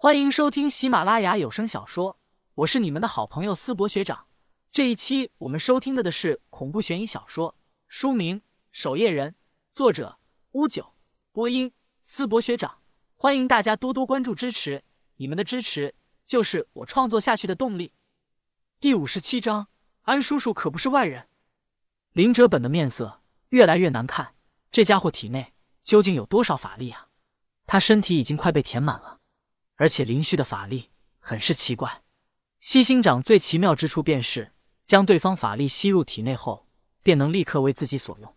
欢迎收听喜马拉雅有声小说，我是你们的好朋友思博学长。这一期我们收听的的是恐怖悬疑小说，书名《守夜人》，作者乌九，播音思博学长。欢迎大家多多关注支持，你们的支持就是我创作下去的动力。第五十七章，安叔叔可不是外人。林哲本的面色越来越难看，这家伙体内究竟有多少法力啊？他身体已经快被填满了。而且林旭的法力很是奇怪，吸星掌最奇妙之处便是将对方法力吸入体内后，便能立刻为自己所用。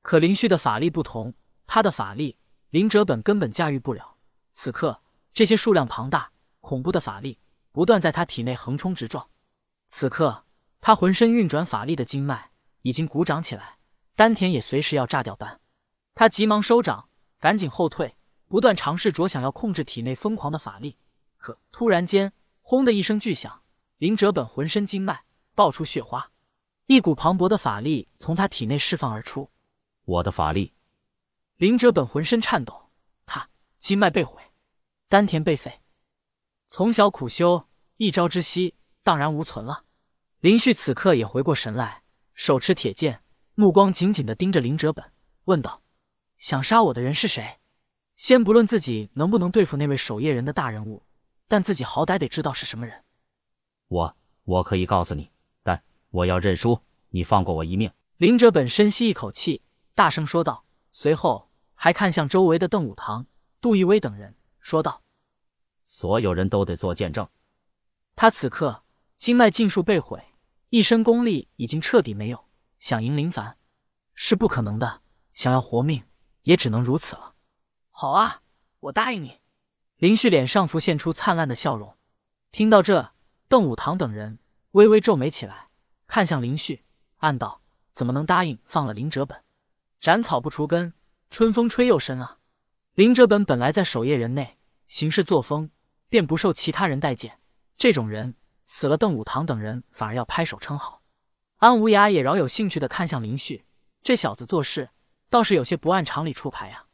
可林旭的法力不同，他的法力林哲本根本驾驭不了。此刻，这些数量庞大、恐怖的法力不断在他体内横冲直撞。此刻，他浑身运转法力的经脉已经鼓掌起来，丹田也随时要炸掉般。他急忙收掌，赶紧后退。不断尝试着想要控制体内疯狂的法力，可突然间，轰的一声巨响，林哲本浑身经脉爆出血花，一股磅礴的法力从他体内释放而出。我的法力！林哲本浑身颤抖，他经脉被毁，丹田被废，从小苦修一朝之夕荡然无存了。林旭此刻也回过神来，手持铁剑，目光紧紧的盯着林哲本，问道：“想杀我的人是谁？”先不论自己能不能对付那位守夜人的大人物，但自己好歹得知道是什么人。我我可以告诉你，但我要认输，你放过我一命。林哲本深吸一口气，大声说道，随后还看向周围的邓武堂、杜一威等人，说道：“所有人都得做见证。”他此刻经脉尽数被毁，一身功力已经彻底没有，想赢林凡是不可能的，想要活命也只能如此了。好啊，我答应你。林旭脸上浮现出灿烂的笑容。听到这，邓武堂等人微微皱眉起来，看向林旭，暗道：怎么能答应放了林哲本？斩草不除根，春风吹又生啊！林哲本本来在守夜人内行事作风便不受其他人待见，这种人死了，邓武堂等人反而要拍手称好。安无涯也饶有兴趣的看向林旭，这小子做事倒是有些不按常理出牌呀。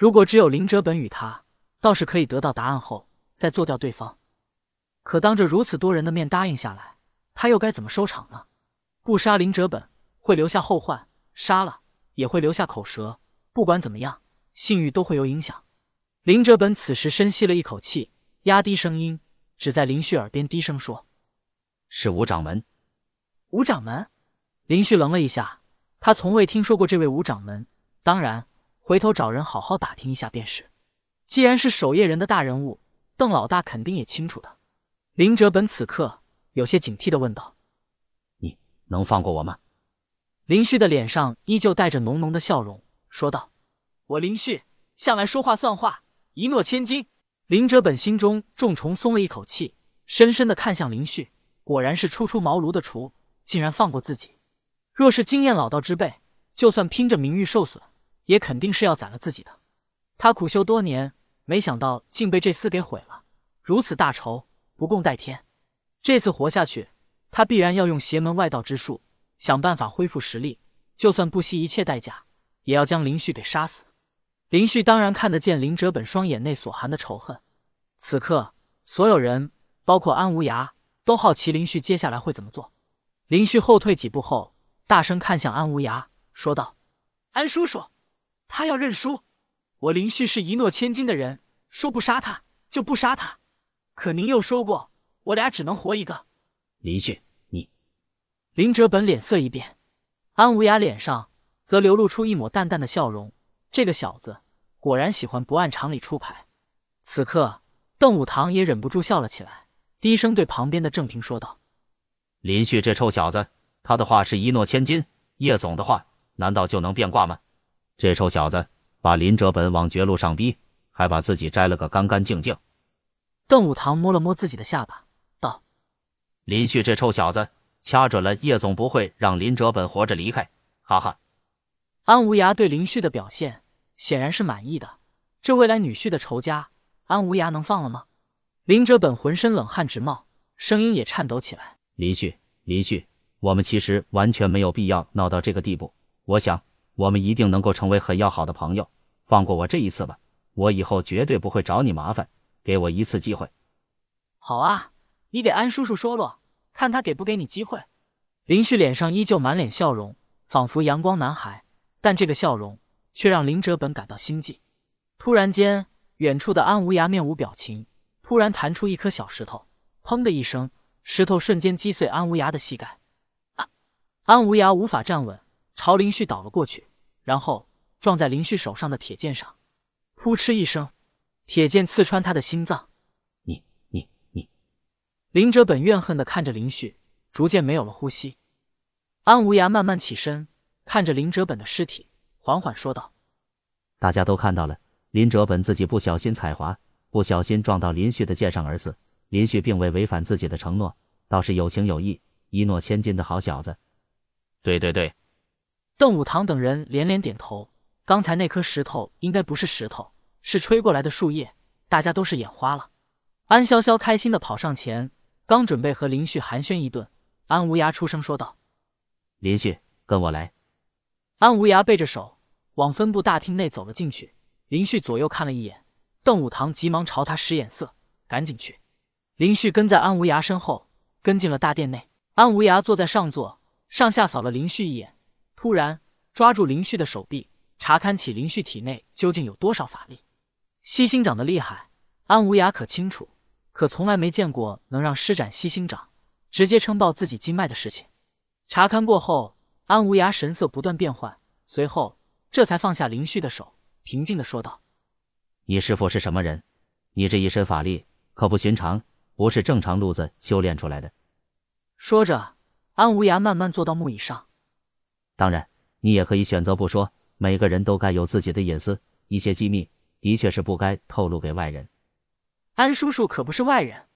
如果只有林哲本与他，倒是可以得到答案后再做掉对方。可当着如此多人的面答应下来，他又该怎么收场呢？不杀林哲本会留下后患，杀了也会留下口舌。不管怎么样，信誉都会有影响。林哲本此时深吸了一口气，压低声音，只在林旭耳边低声说：“是吴掌门。”吴掌门。林旭愣了一下，他从未听说过这位吴掌门。当然。回头找人好好打听一下便是。既然是守夜人的大人物，邓老大肯定也清楚的。林哲本此刻有些警惕的问道：“你能放过我吗？”林旭的脸上依旧带着浓浓的笑容，说道：“我林旭向来说话算话，一诺千金。”林哲本心中重重松了一口气，深深的看向林旭，果然是初出茅庐的厨，竟然放过自己。若是经验老道之辈，就算拼着名誉受损。也肯定是要宰了自己的。他苦修多年，没想到竟被这厮给毁了，如此大仇不共戴天。这次活下去，他必然要用邪门外道之术，想办法恢复实力，就算不惜一切代价，也要将林旭给杀死。林旭当然看得见林哲本双眼内所含的仇恨。此刻，所有人，包括安无涯，都好奇林旭接下来会怎么做。林旭后退几步后，大声看向安无涯，说道：“安叔叔。”他要认输，我林旭是一诺千金的人，说不杀他就不杀他。可您又说过，我俩只能活一个。林旭，你……林哲本脸色一变，安无涯脸上则流露出一抹淡淡的笑容。这个小子果然喜欢不按常理出牌。此刻，邓武堂也忍不住笑了起来，低声对旁边的郑平说道：“林旭这臭小子，他的话是一诺千金，叶总的话难道就能变卦吗？”这臭小子把林哲本往绝路上逼，还把自己摘了个干干净净。邓武堂摸了摸自己的下巴，道：“林旭这臭小子掐准了叶总不会让林哲本活着离开。”哈哈。安无涯对林旭的表现显然是满意的，这未来女婿的仇家，安无涯能放了吗？林哲本浑身冷汗直冒，声音也颤抖起来：“林旭，林旭，我们其实完全没有必要闹到这个地步。我想。”我们一定能够成为很要好的朋友，放过我这一次吧，我以后绝对不会找你麻烦。给我一次机会。好啊，你给安叔叔说了，看他给不给你机会。林旭脸上依旧满脸笑容，仿佛阳光男孩，但这个笑容却让林哲本感到心悸。突然间，远处的安无涯面无表情，突然弹出一颗小石头，砰的一声，石头瞬间击碎安无涯的膝盖。啊！安无涯无法站稳，朝林旭倒了过去，然后撞在林旭手上的铁剑上，扑哧一声，铁剑刺穿他的心脏。你你你！林哲本怨恨的看着林旭，逐渐没有了呼吸。安无涯慢慢起身，看着林哲本的尸体，缓缓说道：“大家都看到了。”林哲本自己不小心踩滑，不小心撞到林旭的剑上而死。林旭并未违反自己的承诺，倒是有情有义、一诺千金的好小子。对对对，邓武堂等人连连点头。刚才那颗石头应该不是石头，是吹过来的树叶。大家都是眼花了。安潇潇开心的跑上前，刚准备和林旭寒暄一顿，安无涯出声说道：“林旭，跟我来。”安无涯背着手往分部大厅内走了进去。林旭左右看了一眼，邓武堂急忙朝他使眼色，赶紧去。林旭跟在安无涯身后，跟进了大殿内。安无涯坐在上座，上下扫了林旭一眼，突然抓住林旭的手臂，查看起林旭体内究竟有多少法力。吸星掌的厉害，安无涯可清楚，可从来没见过能让施展吸星掌直接撑爆自己经脉的事情。查看过后，安无涯神色不断变换，随后这才放下林旭的手。平静的说道：“你师父是什么人？你这一身法力可不寻常，不是正常路子修炼出来的。”说着，安无涯慢慢坐到木椅上。当然，你也可以选择不说。每个人都该有自己的隐私，一些机密的确是不该透露给外人。安叔叔可不是外人，